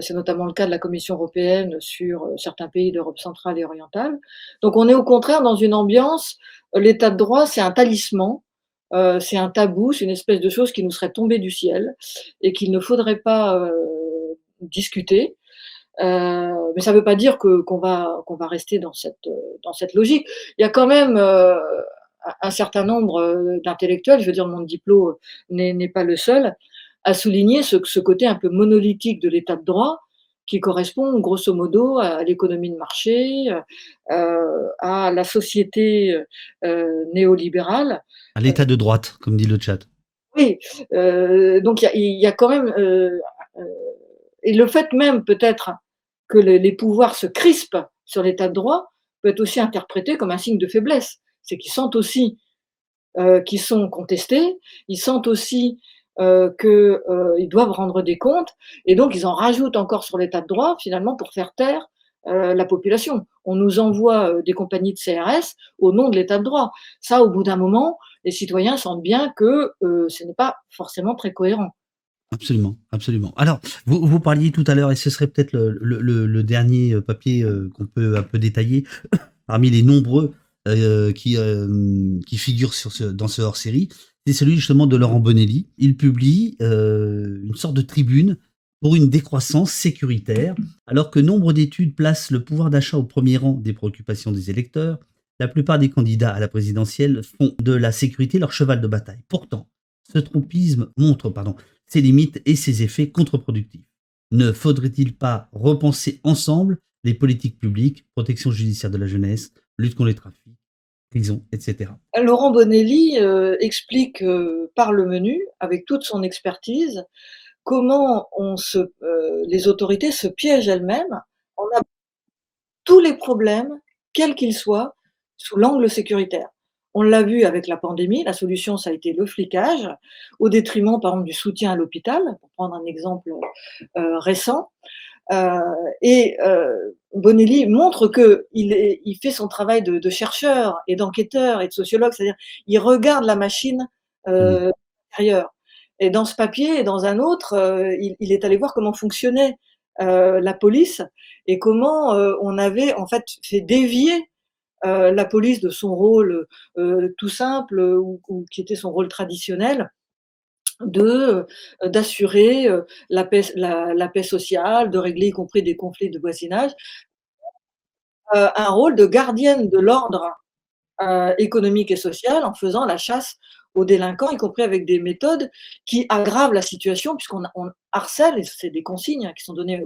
c'est notamment le cas de la Commission européenne sur certains pays d'Europe centrale et orientale. Donc on est au contraire dans une ambiance, l'état de droit, c'est un talisman, c'est un tabou, c'est une espèce de chose qui nous serait tombée du ciel et qu'il ne faudrait pas discuter. mais ça ne veut pas dire qu'on va qu'on va rester dans cette dans cette logique. Il y a quand même un certain nombre d'intellectuels, je veux dire mon diplôme n'est pas le seul, à souligner ce, ce côté un peu monolithique de l'état de droit qui correspond grosso modo à l'économie de marché, euh, à la société euh, néolibérale. À l'état de droite, comme dit le chat. Oui, euh, donc il y, y, a quand même... Et le fait même peut-être que les, les pouvoirs se crispent sur l'état de droit peut être aussi interprété comme un signe de faiblesse. C'est qu'ils sentent aussi qu'ils sont contestés, ils sentent aussi euh, qu'ils euh, doivent rendre des comptes, et donc ils en rajoutent encore sur l'état de droit, finalement, pour faire taire euh, la population. On nous envoie euh, des compagnies de CRS au nom de l'état de droit. Ça, au bout d'un moment, les citoyens sentent bien que ce n'est pas forcément très cohérent. Absolument, absolument. Alors, vous, parliez tout à l'heure, et ce serait peut-être le, dernier papier qu'on peut un peu détailler, parmi les nombreux qui, figurent dans ce hors-série, c'est celui justement de Laurent Bonelli. Il publie euh, une sorte de tribune pour une décroissance sécuritaire, alors que nombre d'études placent le pouvoir d'achat au premier rang des préoccupations des électeurs. La plupart des candidats à la présidentielle font de la sécurité leur cheval de bataille. Pourtant, ce trompisme montre ses limites et ses effets contre-productifs. Ne faudrait-il pas repenser ensemble les politiques publiques, protection judiciaire de la jeunesse, lutte contre les trafics, Laurent Bonelli euh, explique euh, par le menu, avec toute son expertise, comment euh, les autorités se piègent elles-mêmes en a tous les problèmes, quels qu'ils soient, sous l'angle sécuritaire. On l'a vu avec la pandémie, la solution, ça a été le flicage, au détriment, par exemple, du soutien à l'hôpital, pour prendre un exemple récent. Euh, et euh, Bonelli montre que il, est, il fait son travail de, de chercheur et d'enquêteur et de sociologue, c'est-à-dire il regarde la machine euh, mmh. intérieure. Et dans ce papier et dans un autre, euh, il, il, est allé voir comment fonctionnait euh, la police et comment on avait en fait fait dévier la police de son rôle tout simple ou, ou, qui était son rôle traditionnel euh, d'assurer euh, la paix, sociale, de régler y compris des conflits de voisinage, euh, un rôle de gardienne de l'ordre économique et social en faisant la chasse aux délinquants, y compris avec des méthodes qui aggravent la situation, puisqu'on on harcèle, et c'est des consignes qui sont données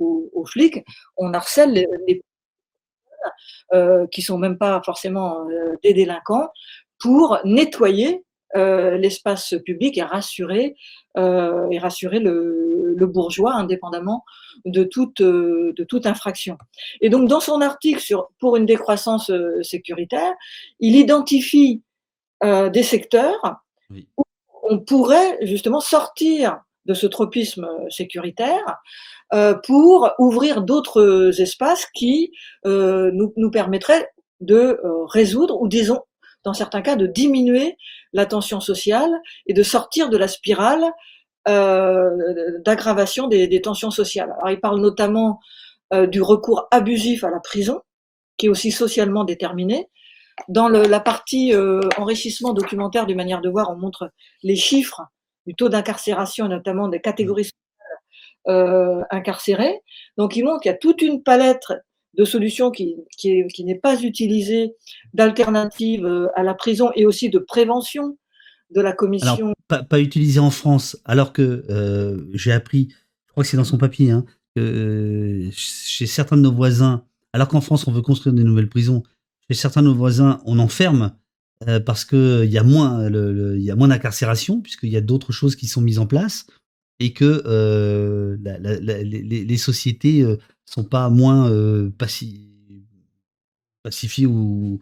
aux, flics, on harcèle les, les qui sont même pas forcément des délinquants pour nettoyer euh, l'espace public et rassurer, euh, et rassurer le, le, bourgeois indépendamment de toute, euh, de toute infraction. Et donc, dans son article sur, pour une décroissance euh, sécuritaire, il identifie euh, des secteurs oui. où on pourrait justement sortir de ce tropisme sécuritaire euh, pour ouvrir d'autres espaces qui euh, nous, nous, permettraient de résoudre ou disons dans certains cas, de diminuer la tension sociale et de sortir de la spirale euh, d'aggravation des, des, tensions sociales. Alors, il parle notamment euh, du recours abusif à la prison, qui est aussi socialement déterminé. Dans le, la partie euh, enrichissement documentaire d'une manière de voir, on montre les chiffres du taux d'incarcération, notamment des catégories euh, incarcérées. Donc, il montre qu'il y a toute une palette de solutions qui, qui, qui n'est pas utilisée, d'alternatives euh, à la prison et aussi de prévention de la commission. Alors, pas, pas utilisé en France, alors que euh, j'ai appris, je crois que c'est dans son papier, hein, que euh, chez certains de nos voisins, alors qu'en France on veut construire des nouvelles prisons, chez certains de nos voisins on enferme euh, parce que il y a moins, le, le, il y a moins d'incarcération puisqu'il y a d'autres choses qui sont mises en place et que euh, la, la, la, les, les, sociétés sont pas moins euh, paci pacifiés ou,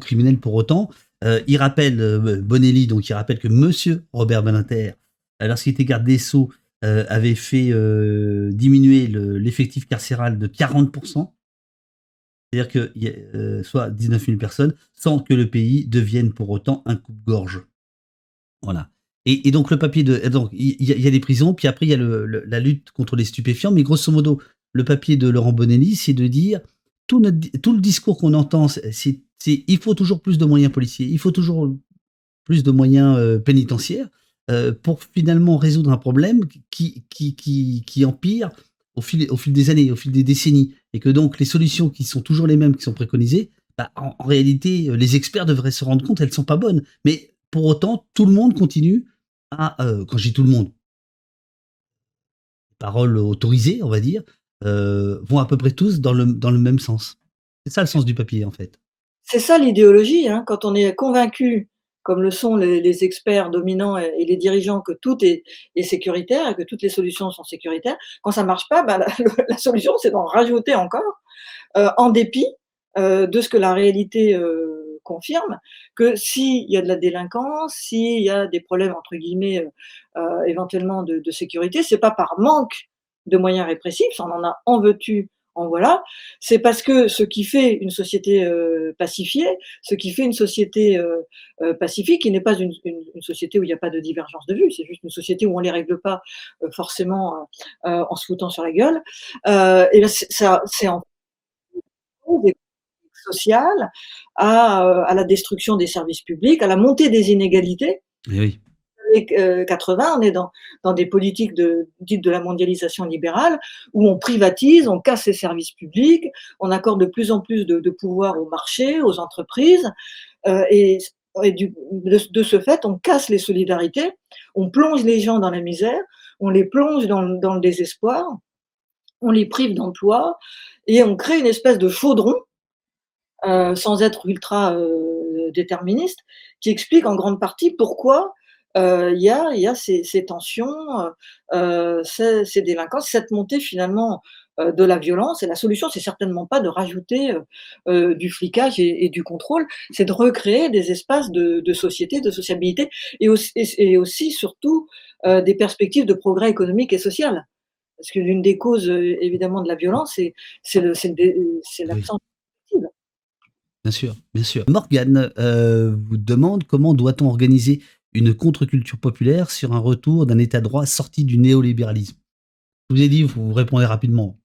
criminels pour autant. Euh, il rappelle, euh, Bonelli, donc il rappelle que Monsieur Robert Badinter, lorsqu'il était garde des Sceaux, avait fait diminuer l'effectif le, carcéral de 40%. C'est-à-dire que soit 19 000 personnes, sans que le pays devienne pour autant un coupe-gorge. Voilà. Et, donc le papier de donc il y, a des prisons, puis après il y a la lutte contre les stupéfiants, mais grosso modo le papier de Laurent Bonelli, c'est de dire tout, le discours qu'on entend, c'est il faut toujours plus de moyens policiers, il faut toujours plus de moyens euh, pénitentiaires euh, pour finalement résoudre un problème qui, empire au fil, des années, au fil des décennies, et que donc les solutions qui sont toujours les mêmes, qui sont préconisées, bah, en, réalité, les experts devraient se rendre compte, elles ne sont pas bonnes. Mais pour autant, tout le monde continue à, euh, quand je dis tout le monde, paroles autorisées, on va dire, euh, vont à peu près tous dans le, dans le même sens. C'est ça le sens du papier, en fait. C'est ça l'idéologie. Hein. Quand on est convaincu, comme le sont les, experts dominants et, les dirigeants, que tout est, sécuritaire et que toutes les solutions sont sécuritaires, quand ça marche pas, bah, la, solution, c'est d'en rajouter encore, euh, en dépit de ce que la réalité confirme que s'il y a de la délinquance, s'il y a des problèmes entre guillemets euh, euh, éventuellement de, de sécurité, c'est pas par manque de moyens répressifs, on en a en veux-tu, en voilà, c'est parce que ce qui fait une société euh, pacifiée, ce qui fait une société pacifique, qui n'est pas une, société où il n'y a pas de divergence de vue, c'est juste une société où on les règle pas forcément en se foutant sur la gueule. et là, c'est en sociale, à, à, la destruction des services publics, à la montée des inégalités. Eh oui. Euh, 80, on est dans, dans des politiques de, dites de la mondialisation libérale, où on privatise, on casse les services publics, on accorde de plus en plus de, pouvoir au marché, aux entreprises, euh, et, de, ce fait, on casse les solidarités, on plonge les gens dans la misère, on les plonge dans, dans le désespoir, on les prive d'emploi, et on crée une espèce de chaudron euh, sans être ultra euh, déterministe, qui explique en grande partie pourquoi euh, il y, a, y, a, ces, ces tensions, ces, ces, délinquances, cette montée finalement de la violence. Et la solution, c'est certainement pas de rajouter du flicage et, et du contrôle, c'est de recréer des espaces de, de, société, de sociabilité, et aussi, et aussi surtout des perspectives de progrès économique et social. Parce que l'une des causes, évidemment, de la violence, c'est l'absence Bien sûr, bien sûr. Morgane euh, vous demande comment doit-on organiser une contre-culture populaire sur un retour d'un état droit sorti du néolibéralisme Je vous ai dit, vous répondez rapidement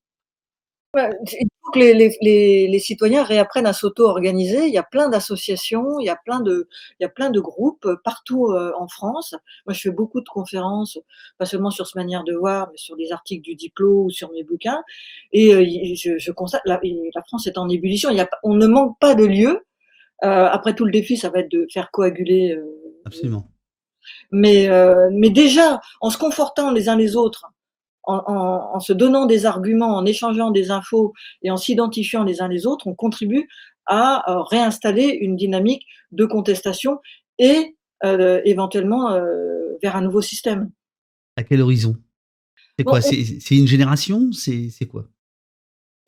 il faut que les, citoyens réapprennent à s'auto-organiser. Il y a plein d'associations, il y a plein de, il y a plein de groupes partout euh, en France. Moi, je fais beaucoup de conférences, pas seulement sur ce manière de voir, mais sur des articles du diplôme ou sur mes bouquins. Et euh, je, constate, la, la, France est en ébullition. Il y a, on ne manque pas de lieux. Euh, après tout le défi, ça va être de faire coaguler. Absolument. Mais, mais déjà, en se confortant les uns les autres, en, se donnant des arguments, en échangeant des infos et en s'identifiant les uns les autres, on contribue à euh, réinstaller une dynamique de contestation et euh, éventuellement euh, vers un nouveau système. À quel horizon? C'est quoi? C'est une génération? C'est quoi?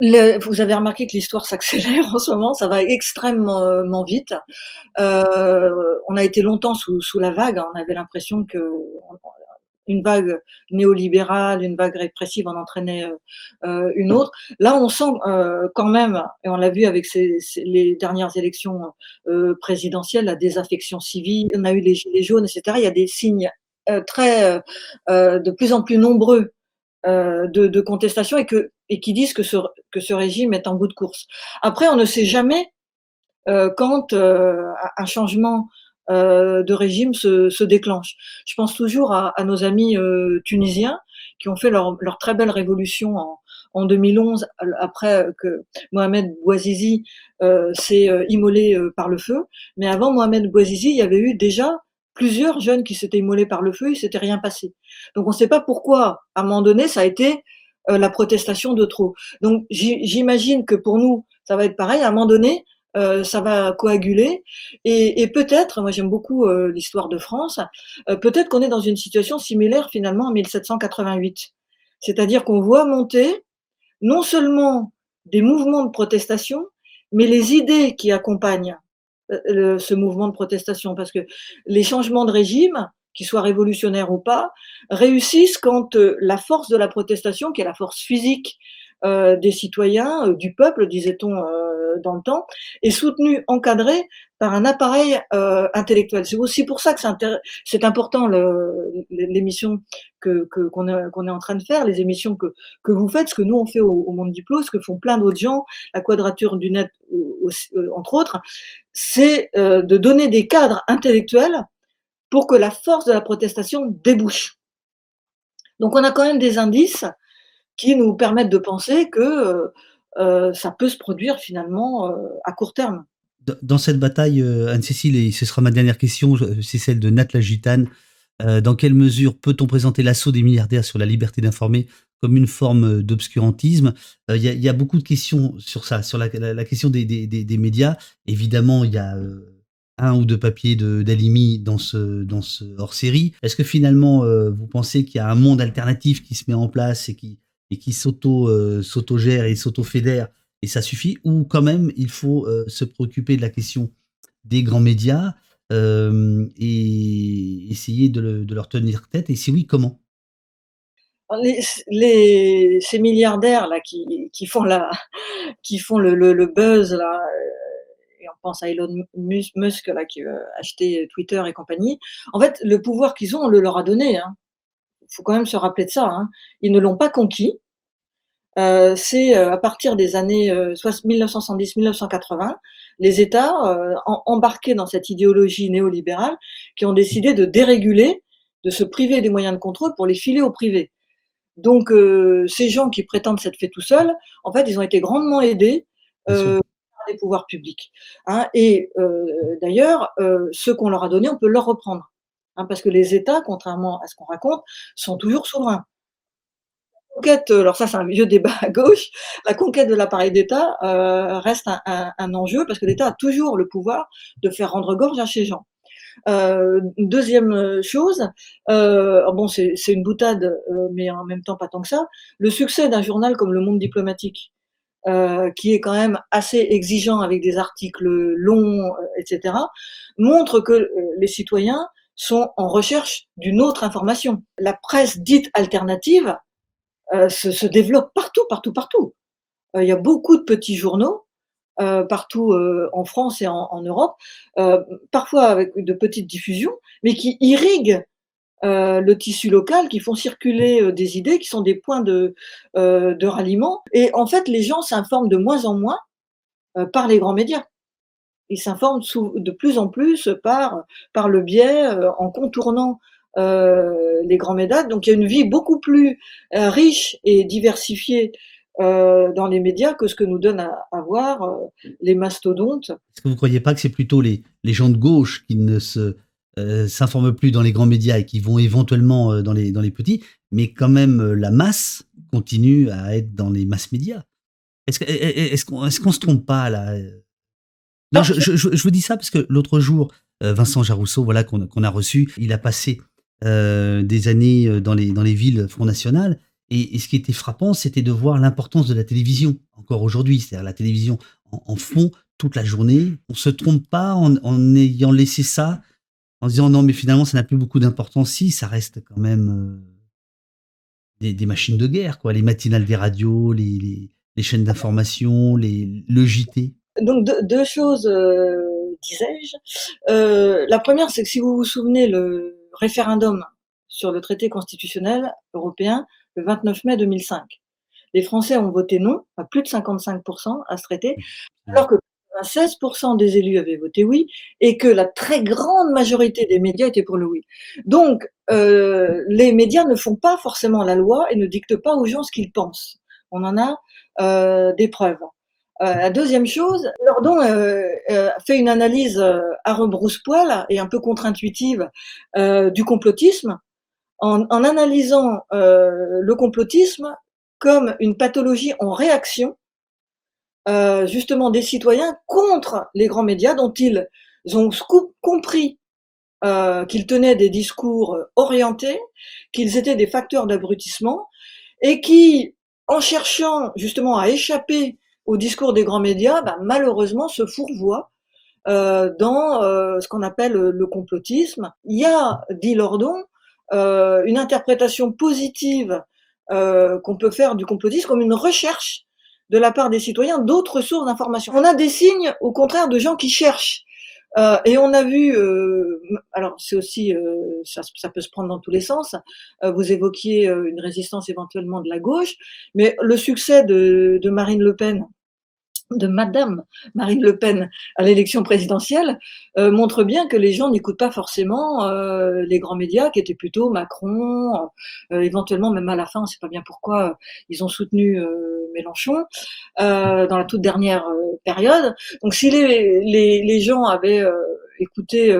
Vous avez remarqué que l'histoire s'accélère en ce moment, ça va extrêmement vite. on a été longtemps sous, sous la vague, on avait l'impression que une vague néolibérale, une vague répressive en entraînait euh, euh, une autre. Là, on sent euh, quand même, et on l'a vu avec ces, les dernières élections présidentielles, la désaffection civile, on a eu les gilets jaunes, etc. Il y a des signes très, de plus en plus nombreux de, de, contestation et, que, et qui disent que ce, que ce régime est en bout de course. Après, on ne sait jamais quand un changement euh, de régime se, se, déclenche. Je pense toujours à, à nos amis euh, tunisiens qui ont fait leur, leur très belle révolution en, en, 2011 après que Mohamed Bouazizi euh, s'est euh, immolé euh, par le feu. Mais avant Mohamed Bouazizi, il y avait eu déjà plusieurs jeunes qui s'étaient immolés par le feu, il s'était rien passé. Donc on ne sait pas pourquoi, à un moment donné, ça a été la protestation de trop. Donc j'imagine que pour nous, ça va être pareil. À un moment donné, euh, ça va coaguler. Et, peut-être, moi j'aime beaucoup euh, l'histoire de France, euh, peut-être qu'on est dans une situation similaire finalement en 1788. C'est-à-dire qu'on voit monter non seulement des mouvements de protestation, mais les idées qui accompagnent ce mouvement de protestation. Parce que les changements de régime, qu'ils soient révolutionnaires ou pas, réussissent quand la force de la protestation, qui est la force physique des citoyens, du peuple, disait-on dans le temps, est soutenu, encadré par un appareil intellectuel. C'est aussi pour ça que c'est important l'émission que qu'on est, en train de faire, les émissions que que vous faites, ce que nous on fait au, Monde Diplo, ce que font plein d'autres gens, la Quadrature du Net entre autres, c'est de donner des cadres intellectuels pour que la force de la protestation débouche. Donc on a quand même des indices qui nous permettent de penser que euh, euh, ça peut se produire finalement euh, à court terme. Dans cette bataille, Anne-Cécile, et ce sera ma dernière question, c'est celle de Nat la dans quelle mesure peut-on présenter l'assaut des milliardaires sur la liberté d'informer comme une forme d'obscurantisme? Il y, a beaucoup de questions sur ça, sur la, question des, médias. Évidemment, il y a un ou deux papiers d'Alimi dans ce, hors-série. Est-ce que finalement, vous pensez qu'il y a un monde alternatif qui se met en place et qui, et qui s'auto, euh, s'auto-gère et s'auto-fédère et ça suffit Ou quand même, il faut euh, se préoccuper de la question des grands médias et essayer de, leur tenir tête? Et si oui, comment? Les, ces milliardaires là qui, qui font la qui font le, le, buzz là pense à Elon Musk là, qui a acheté Twitter et compagnie. En fait, le pouvoir qu'ils ont, on le leur a donné. Hein. Faut quand même se rappeler de ça. Hein. Ils ne l'ont pas conquis. Euh, c'est euh, à partir des années 1970-1980, euh, les États embarqués dans cette idéologie néolibérale qui ont décidé de déréguler, de se priver des moyens de contrôle pour les filer au privé. Donc ces gens qui prétendent s'être fait tout seuls, en fait, ils ont été grandement aidés des pouvoirs publics. Hein. Et euh, d'ailleurs, euh, ce qu'on leur a donné, on peut leur reprendre. Hein, parce que les États, contrairement à ce qu'on raconte, sont toujours souverains. La conquête, alors ça c'est un vieux débat à gauche, la conquête de l'appareil d'État euh, reste un, enjeu parce que l'État a toujours le pouvoir de faire rendre gorge à ces gens. deuxième chose, bon c'est une boutade, mais en même temps pas tant que ça, le succès d'un journal comme Le Monde diplomatique, euh, qui est quand même assez exigeant avec des articles longs, euh, etc., montre que euh, les citoyens sont en recherche d'une autre information. La presse dite alternative se, se, développe partout, partout, partout. il y a beaucoup de petits journaux partout en France et en, Europe, parfois avec de petites diffusions, mais qui irriguent euh, le tissu local, qui font circuler euh, des idées, qui sont des points euh, de ralliement. Et en fait, les gens s'informent de moins en moins par les grands médias. Ils s'informent de plus en plus par, le biais, en contournant les grands médias. Donc il y a une vie beaucoup plus riche et diversifiée dans les médias que ce que nous donnent à, voir les mastodontes. Est-ce que vous ne croyez pas que c'est plutôt les, gens de gauche qui ne euh, s'informent plus dans les grands médias et qui vont éventuellement euh, dans, les, petits, mais quand même euh, la masse continue à être dans les masses médias? Est-ce qu'on est se trompe pas là? Non, je, je, vous dis ça parce que l'autre jour, Vincent Jarousseau, voilà qu'on a reçu, il a passé des années dans les, dans les villes Front National. Et, ce qui était frappant, c'était de voir l'importance de la télévision, encore aujourd'hui. C'est-à-dire la télévision en, fond toute la journée. On se trompe pas en, en ayant laissé ça en disant non, mais finalement, ça n'a plus beaucoup d'importance. Si, ça reste quand même euh, des, machines de guerre, quoi. Les matinales des radios, les, chaînes d'information, le JT. Donc, deux, choses, euh, disais-je. Euh, la première, c'est que si vous vous souvenez, le référendum sur le traité constitutionnel européen le 29 mai 2005. Les Français ont voté non, à plus de 55% à ce traité, alors que 16% des élus avaient voté oui et que la très grande majorité des médias étaient pour le oui. Donc, euh, les médias ne font pas forcément la loi et ne dictent pas aux gens ce qu'ils pensent. On en a euh, des preuves. Euh, la deuxième chose, Lordon fait une analyse à rebrousse-poil et un peu contre-intuitive du complotisme en, analysant le complotisme comme une pathologie en réaction euh, justement des citoyens contre les grands médias dont ils ont compris euh, qu'ils tenaient des discours orientés, qu'ils étaient des facteurs d'abrutissement et qui, en cherchant justement à échapper au discours des grands médias, bah, malheureusement se fourvoient euh, dans euh, ce qu'on appelle le complotisme. Il y a, dit Lordon, euh, une interprétation positive qu'on peut faire du complotisme comme une recherche de la part des citoyens d'autres sources d'information. On a des signes, au contraire, de gens qui cherchent. Euh, et on a vu, euh, alors c'est aussi, euh, ça, peut se prendre dans tous les sens. vous évoquiez une résistance éventuellement de la gauche, mais le succès de Marine Le Pen de Madame Marine Le Pen à l'élection présidentielle euh, montre bien que les gens n'écoutent pas forcément euh, les grands médias qui étaient plutôt Macron, euh, éventuellement même à la fin, on ne sait pas bien pourquoi ils ont soutenu Mélenchon dans la toute dernière période. Donc si les, les, les gens avaient écouté,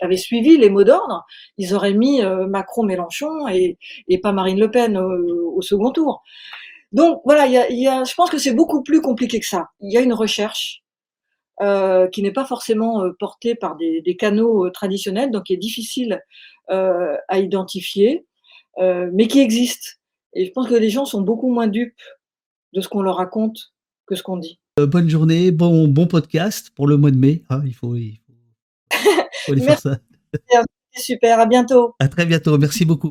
avaient suivi les mots d'ordre, ils auraient mis Macron-Mélenchon et, et, pas Marine Le Pen au second tour. Donc voilà, y a, y a, je pense que c'est beaucoup plus compliqué que ça. Il y a une recherche euh, qui n'est pas forcément euh, portée par des, des canaux euh, traditionnels, donc qui est difficile euh, à identifier, euh, mais qui existe. Et je pense que les gens sont beaucoup moins dupes de ce qu'on leur raconte que ce qu'on dit. bonne journée, bon, bon podcast pour le mois de mai. Hein, il faut, il faut, faut aller faire ça. Super, à bientôt. À très bientôt, merci beaucoup.